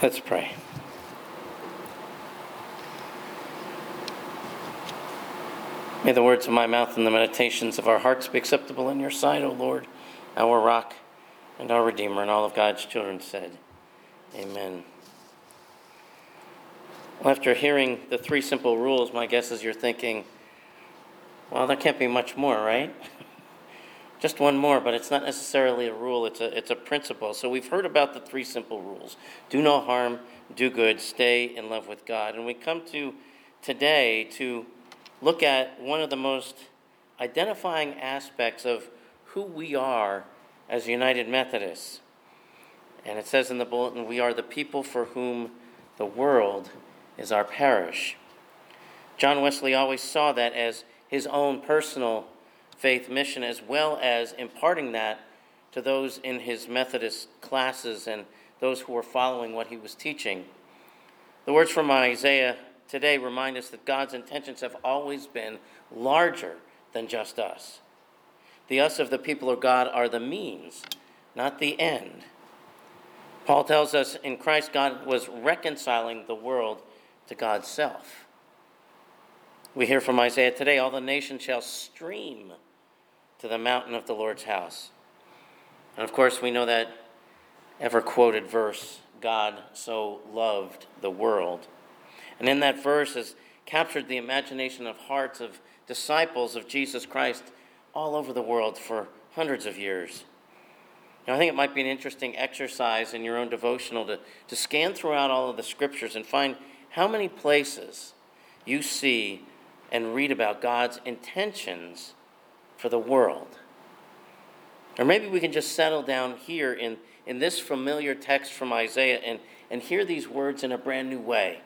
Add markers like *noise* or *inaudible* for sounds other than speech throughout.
Let's pray. May the words of my mouth and the meditations of our hearts be acceptable in your sight, O Lord, our rock and our Redeemer. And all of God's children said, Amen. Well, after hearing the three simple rules, my guess is you're thinking, well, there can't be much more, right? *laughs* Just one more, but it's not necessarily a rule, it's a, it's a principle. So we've heard about the three simple rules do no harm, do good, stay in love with God. And we come to today to look at one of the most identifying aspects of who we are as United Methodists. And it says in the bulletin, we are the people for whom the world is our parish. John Wesley always saw that as his own personal faith mission, as well as imparting that to those in his Methodist classes and those who were following what he was teaching. The words from Isaiah today remind us that God's intentions have always been larger than just us. The us of the people of God are the means, not the end. Paul tells us in Christ, God was reconciling the world to God's self. We hear from Isaiah today all the nations shall stream to the mountain of the Lord's house. And of course, we know that ever quoted verse God so loved the world. And in that verse has captured the imagination of hearts of disciples of Jesus Christ all over the world for hundreds of years. Now, I think it might be an interesting exercise in your own devotional to, to scan throughout all of the scriptures and find how many places you see and read about God's intentions for the world. Or maybe we can just settle down here in, in this familiar text from Isaiah and, and hear these words in a brand new way.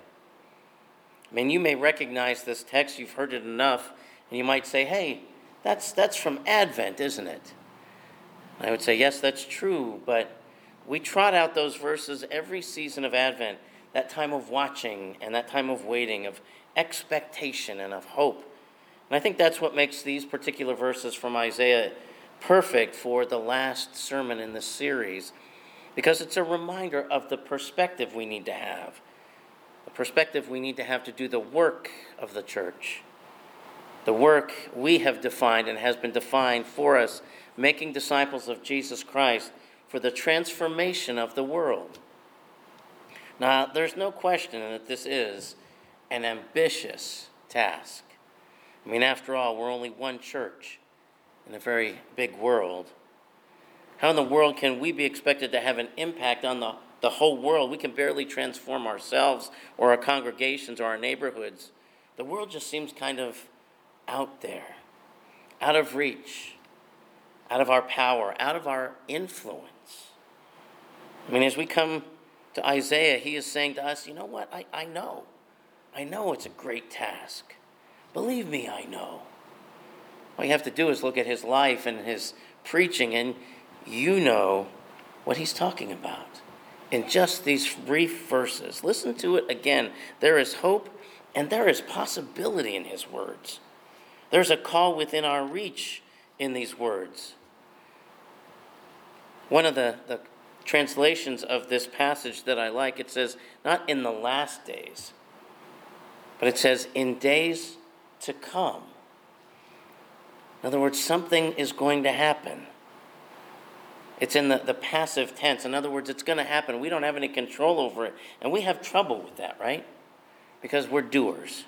I mean, you may recognize this text, you've heard it enough, and you might say, hey, that's, that's from Advent, isn't it? I would say, yes, that's true, but we trot out those verses every season of Advent, that time of watching and that time of waiting, of expectation and of hope. And I think that's what makes these particular verses from Isaiah perfect for the last sermon in this series, because it's a reminder of the perspective we need to have, the perspective we need to have to do the work of the church, the work we have defined and has been defined for us, making disciples of Jesus Christ for the transformation of the world. Now, there's no question that this is an ambitious task. I mean, after all, we're only one church in a very big world. How in the world can we be expected to have an impact on the, the whole world? We can barely transform ourselves or our congregations or our neighborhoods. The world just seems kind of out there, out of reach, out of our power, out of our influence. I mean, as we come to Isaiah, he is saying to us, you know what? I, I know. I know it's a great task. Believe me, I know. All you have to do is look at his life and his preaching, and you know what he's talking about in just these brief verses. Listen to it again. There is hope and there is possibility in his words. There's a call within our reach in these words. One of the, the translations of this passage that I like, it says, not in the last days, but it says, in days to come. In other words, something is going to happen. It's in the, the passive tense. In other words, it's going to happen. We don't have any control over it. And we have trouble with that, right? Because we're doers.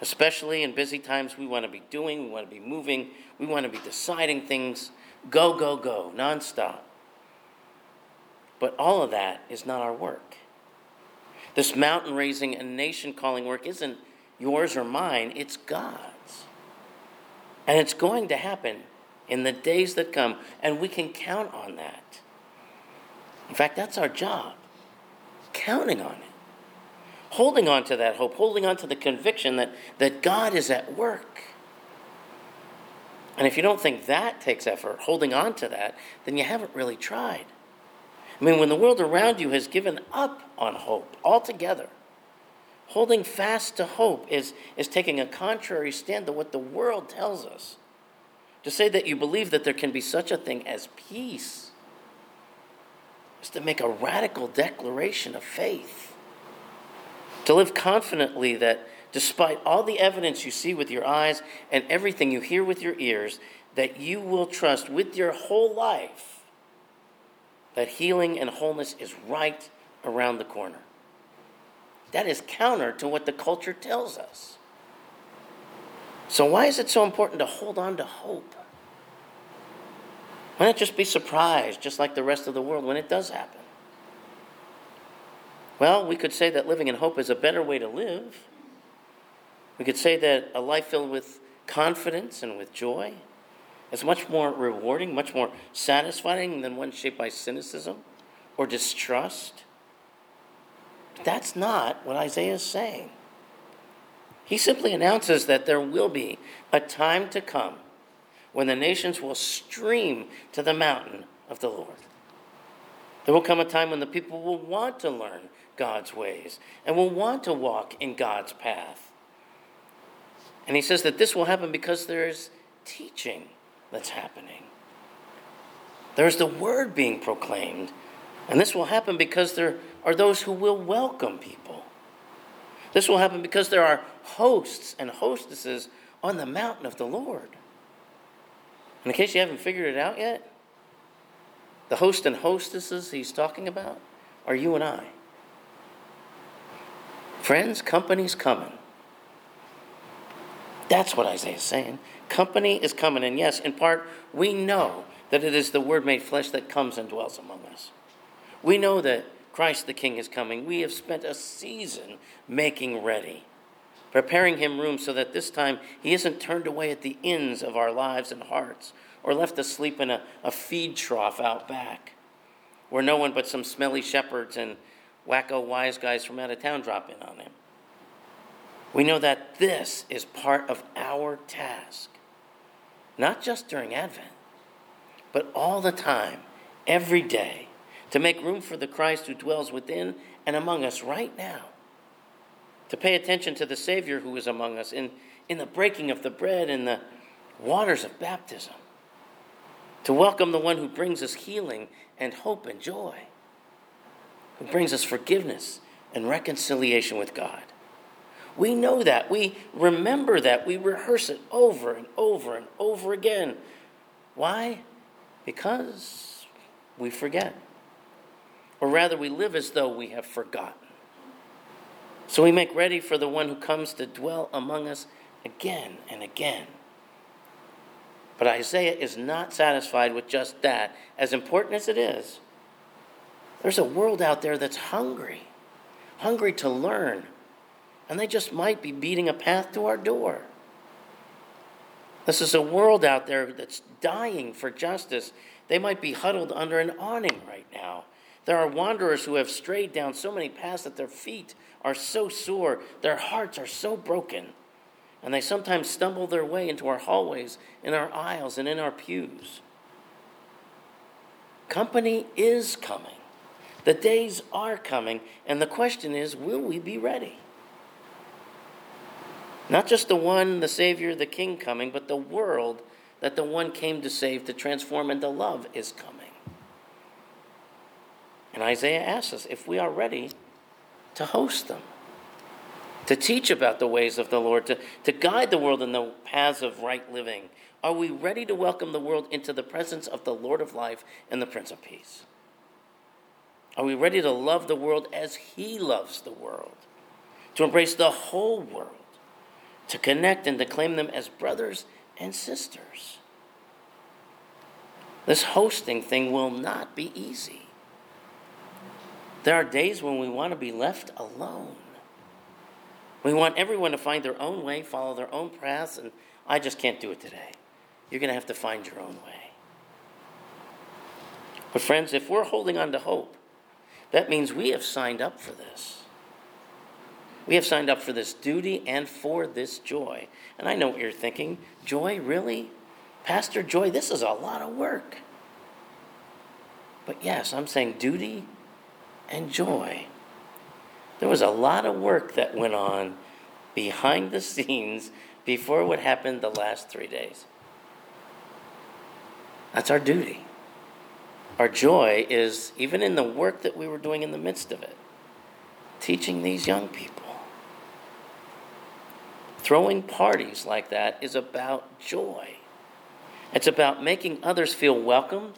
Especially in busy times, we want to be doing, we want to be moving, we want to be deciding things. Go, go, go, nonstop. But all of that is not our work. This mountain raising and nation calling work isn't yours or mine, it's God's. And it's going to happen in the days that come, and we can count on that. In fact, that's our job counting on it, holding on to that hope, holding on to the conviction that, that God is at work. And if you don't think that takes effort, holding on to that, then you haven't really tried. I mean, when the world around you has given up on hope altogether, holding fast to hope is, is taking a contrary stand to what the world tells us. To say that you believe that there can be such a thing as peace, is to make a radical declaration of faith. To live confidently that despite all the evidence you see with your eyes and everything you hear with your ears, that you will trust with your whole life that healing and wholeness is right around the corner. That is counter to what the culture tells us. So, why is it so important to hold on to hope? Why not just be surprised, just like the rest of the world, when it does happen? Well, we could say that living in hope is a better way to live. We could say that a life filled with confidence and with joy is much more rewarding, much more satisfying than one shaped by cynicism or distrust. That's not what Isaiah is saying. He simply announces that there will be a time to come when the nations will stream to the mountain of the Lord. There will come a time when the people will want to learn God's ways and will want to walk in God's path. And he says that this will happen because there's teaching that's happening. There's the word being proclaimed. And this will happen because there are those who will welcome people. This will happen because there are hosts and hostesses on the mountain of the Lord. And in case you haven't figured it out yet, the host and hostesses he's talking about are you and I. Friends, company's coming. That's what Isaiah is saying. Company is coming. And yes, in part, we know that it is the Word made flesh that comes and dwells among us. We know that Christ the King is coming. We have spent a season making ready, preparing him room so that this time he isn't turned away at the ends of our lives and hearts or left asleep in a, a feed trough out back where no one but some smelly shepherds and wacko wise guys from out of town drop in on him. We know that this is part of our task, not just during Advent, but all the time, every day, to make room for the Christ who dwells within and among us right now, to pay attention to the Savior who is among us in, in the breaking of the bread and the waters of baptism, to welcome the one who brings us healing and hope and joy who brings us forgiveness and reconciliation with God. We know that. We remember that. We rehearse it over and over and over again. Why? Because we forget. Or rather, we live as though we have forgotten. So we make ready for the one who comes to dwell among us again and again. But Isaiah is not satisfied with just that, as important as it is. There's a world out there that's hungry, hungry to learn, and they just might be beating a path to our door. This is a world out there that's dying for justice. They might be huddled under an awning right now. There are wanderers who have strayed down so many paths that their feet are so sore, their hearts are so broken, and they sometimes stumble their way into our hallways, in our aisles, and in our pews. Company is coming. The days are coming, and the question is will we be ready? Not just the one, the Savior, the King coming, but the world that the one came to save, to transform, and to love is coming. And Isaiah asks us if we are ready to host them, to teach about the ways of the Lord, to, to guide the world in the paths of right living. Are we ready to welcome the world into the presence of the Lord of life and the Prince of Peace? Are we ready to love the world as He loves the world? To embrace the whole world? To connect and to claim them as brothers and sisters? This hosting thing will not be easy. There are days when we want to be left alone. We want everyone to find their own way, follow their own paths, and I just can't do it today. You're going to have to find your own way. But, friends, if we're holding on to hope, that means we have signed up for this. We have signed up for this duty and for this joy. And I know what you're thinking. Joy, really? Pastor Joy, this is a lot of work. But yes, I'm saying duty and joy. There was a lot of work that went on behind the scenes before what happened the last three days. That's our duty. Our joy is even in the work that we were doing in the midst of it, teaching these young people. Throwing parties like that is about joy. It's about making others feel welcomed,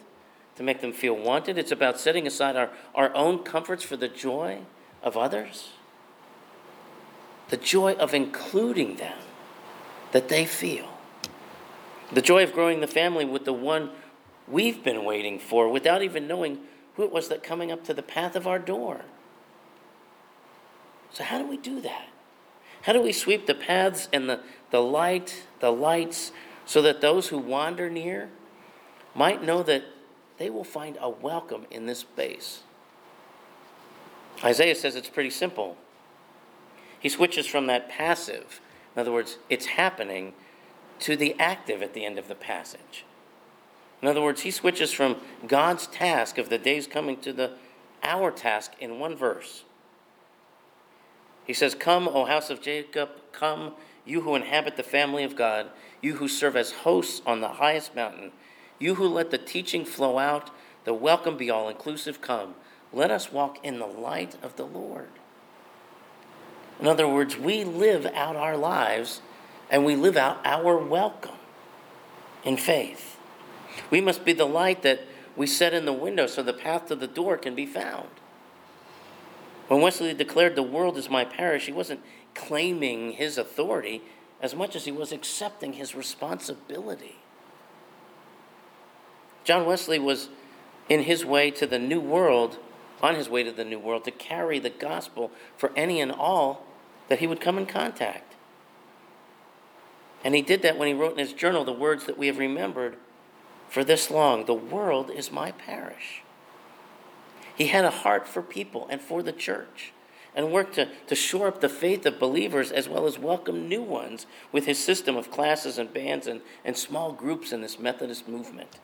to make them feel wanted. It's about setting aside our, our own comforts for the joy of others, the joy of including them that they feel, the joy of growing the family with the one we've been waiting for without even knowing who it was that coming up to the path of our door. So, how do we do that? How do we sweep the paths and the, the light, the lights, so that those who wander near might know that they will find a welcome in this space? Isaiah says it's pretty simple. He switches from that passive, in other words, it's happening, to the active at the end of the passage. In other words, he switches from God's task of the days coming to the our task in one verse. He says, Come, O house of Jacob, come, you who inhabit the family of God, you who serve as hosts on the highest mountain, you who let the teaching flow out, the welcome be all inclusive, come. Let us walk in the light of the Lord. In other words, we live out our lives and we live out our welcome in faith. We must be the light that we set in the window so the path to the door can be found. When Wesley declared, The world is my parish, he wasn't claiming his authority as much as he was accepting his responsibility. John Wesley was in his way to the new world, on his way to the new world, to carry the gospel for any and all that he would come in contact. And he did that when he wrote in his journal the words that we have remembered for this long. The world is my parish. He had a heart for people and for the church and worked to, to shore up the faith of believers as well as welcome new ones with his system of classes and bands and, and small groups in this Methodist movement.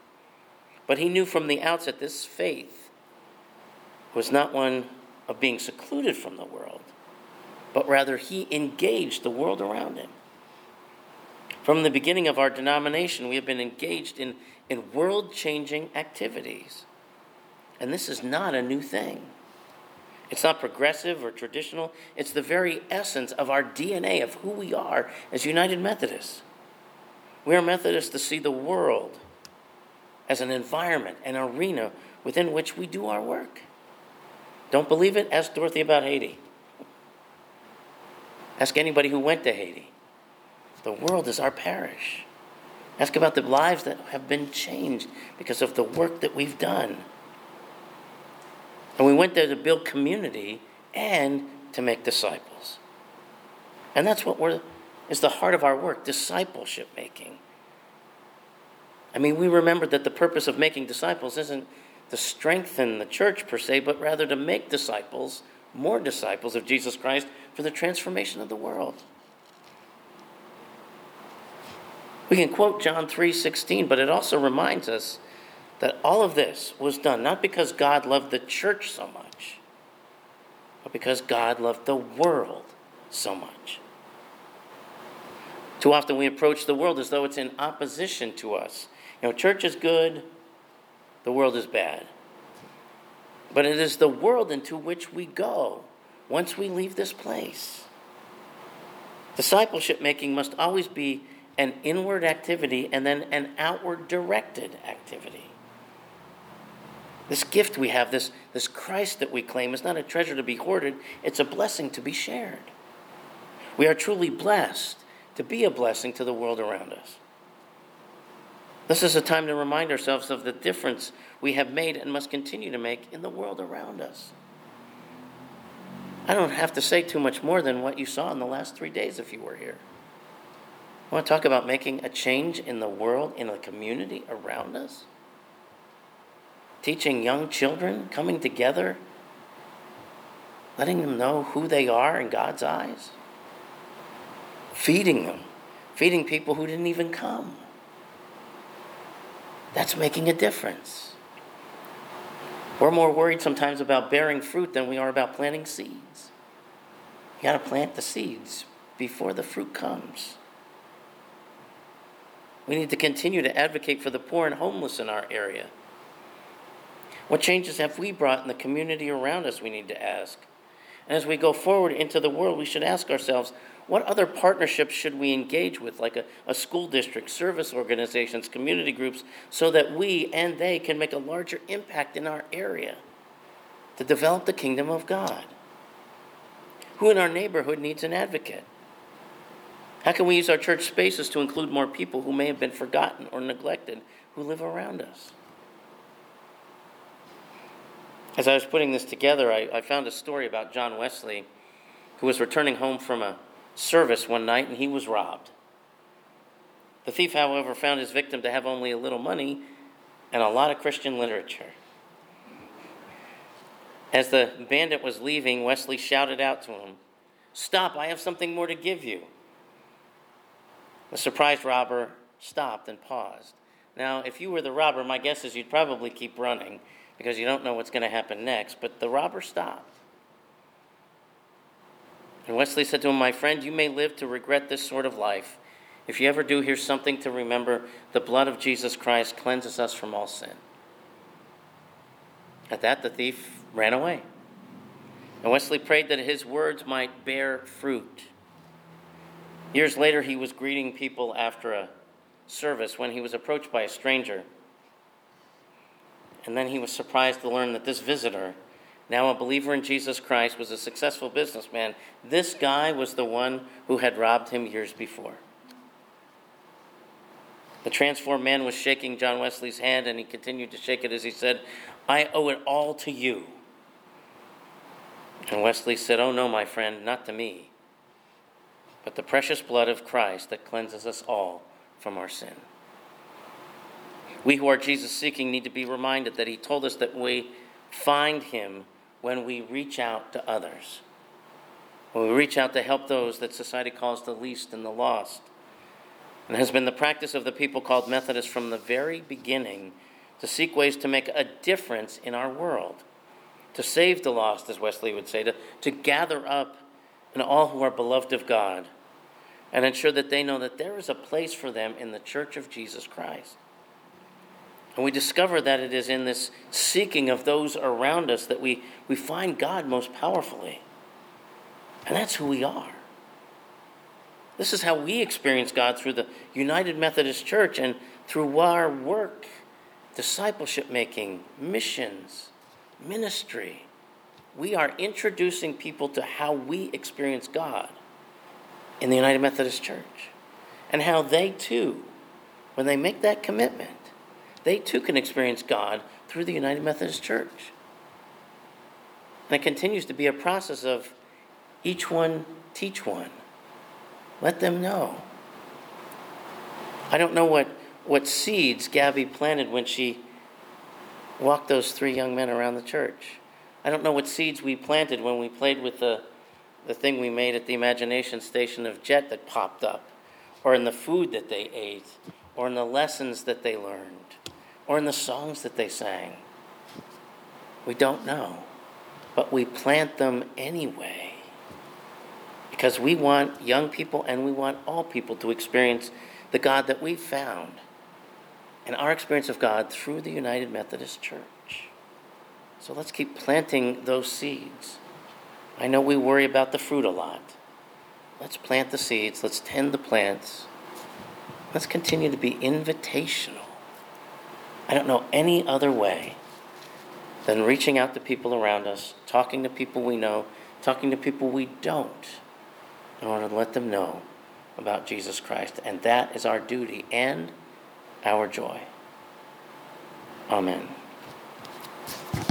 But he knew from the outset this faith was not one of being secluded from the world, but rather he engaged the world around him. From the beginning of our denomination, we have been engaged in in world changing activities. And this is not a new thing. It's not progressive or traditional. It's the very essence of our DNA of who we are as United Methodists. We are Methodists to see the world as an environment, an arena within which we do our work. Don't believe it? Ask Dorothy about Haiti. Ask anybody who went to Haiti. The world is our parish. Ask about the lives that have been changed because of the work that we've done. And we went there to build community and to make disciples. And that's what we're, is the heart of our work discipleship making. I mean, we remember that the purpose of making disciples isn't to strengthen the church per se, but rather to make disciples, more disciples of Jesus Christ for the transformation of the world. We can quote John 3:16, but it also reminds us that all of this was done not because God loved the church so much, but because God loved the world so much. Too often we approach the world as though it's in opposition to us. You know, church is good, the world is bad. But it is the world into which we go once we leave this place. Discipleship making must always be an inward activity and then an outward directed activity. This gift we have, this, this Christ that we claim, is not a treasure to be hoarded, it's a blessing to be shared. We are truly blessed to be a blessing to the world around us. This is a time to remind ourselves of the difference we have made and must continue to make in the world around us. I don't have to say too much more than what you saw in the last three days if you were here. I want to talk about making a change in the world, in the community around us. Teaching young children, coming together, letting them know who they are in God's eyes. Feeding them, feeding people who didn't even come. That's making a difference. We're more worried sometimes about bearing fruit than we are about planting seeds. You got to plant the seeds before the fruit comes. We need to continue to advocate for the poor and homeless in our area. What changes have we brought in the community around us? We need to ask. As we go forward into the world, we should ask ourselves what other partnerships should we engage with, like a, a school district, service organizations, community groups, so that we and they can make a larger impact in our area to develop the kingdom of God? Who in our neighborhood needs an advocate? How can we use our church spaces to include more people who may have been forgotten or neglected who live around us? As I was putting this together, I, I, found a story about John Wesley, who was returning home from a service one night and he was robbed. The thief, however, found his victim to have only a little money and a lot of Christian literature. As the bandit was leaving, Wesley shouted out to him, Stop, I have something more to give you. The surprised robber stopped and paused. Now, if you were the robber, my guess is you'd probably keep running because you don't know what's going to happen next. But the robber stopped. And Wesley said to him, My friend, you may live to regret this sort of life. If you ever do, here's something to remember the blood of Jesus Christ cleanses us from all sin. At that, the thief ran away. And Wesley prayed that his words might bear fruit. Years later, he was greeting people after a service when he was approached by a stranger. And then he was surprised to learn that this visitor, now a believer in Jesus Christ, was a successful businessman. This guy was the one who had robbed him years before. The transformed man was shaking John Wesley's hand, and he continued to shake it as he said, I owe it all to you. And Wesley said, Oh, no, my friend, not to me, but the precious blood of Christ that cleanses us all from our sin. We who are Jesus seeking need to be reminded that He told us that we find Him when we reach out to others, when we reach out to help those that society calls the least and the lost. And it has been the practice of the people called Methodists from the very beginning to seek ways to make a difference in our world, to save the lost, as Wesley would say, to, to gather up and all who are beloved of God, and ensure that they know that there is a place for them in the church of Jesus Christ. And we discover that it is in this seeking of those around us that we, we find God most powerfully. And that's who we are. This is how we experience God through the United Methodist Church and through our work, discipleship making, missions, ministry. We are introducing people to how we experience God in the United Methodist Church and how they too, when they make that commitment, they too can experience God through the United Methodist Church. And it continues to be a process of each one teach one. Let them know. I don't know what, what seeds Gabby planted when she walked those three young men around the church. I don't know what seeds we planted when we played with the, the thing we made at the imagination station of Jet that popped up, or in the food that they ate, or in the lessons that they learned or in the songs that they sang. We don't know, but we plant them anyway. Because we want young people and we want all people to experience the God that we've found and our experience of God through the United Methodist Church. So let's keep planting those seeds. I know we worry about the fruit a lot. Let's plant the seeds, let's tend the plants. Let's continue to be invitational I don't know any other way than reaching out to people around us, talking to people we know, talking to people we don't, in order to let them know about Jesus Christ. And that is our duty and our joy. Amen.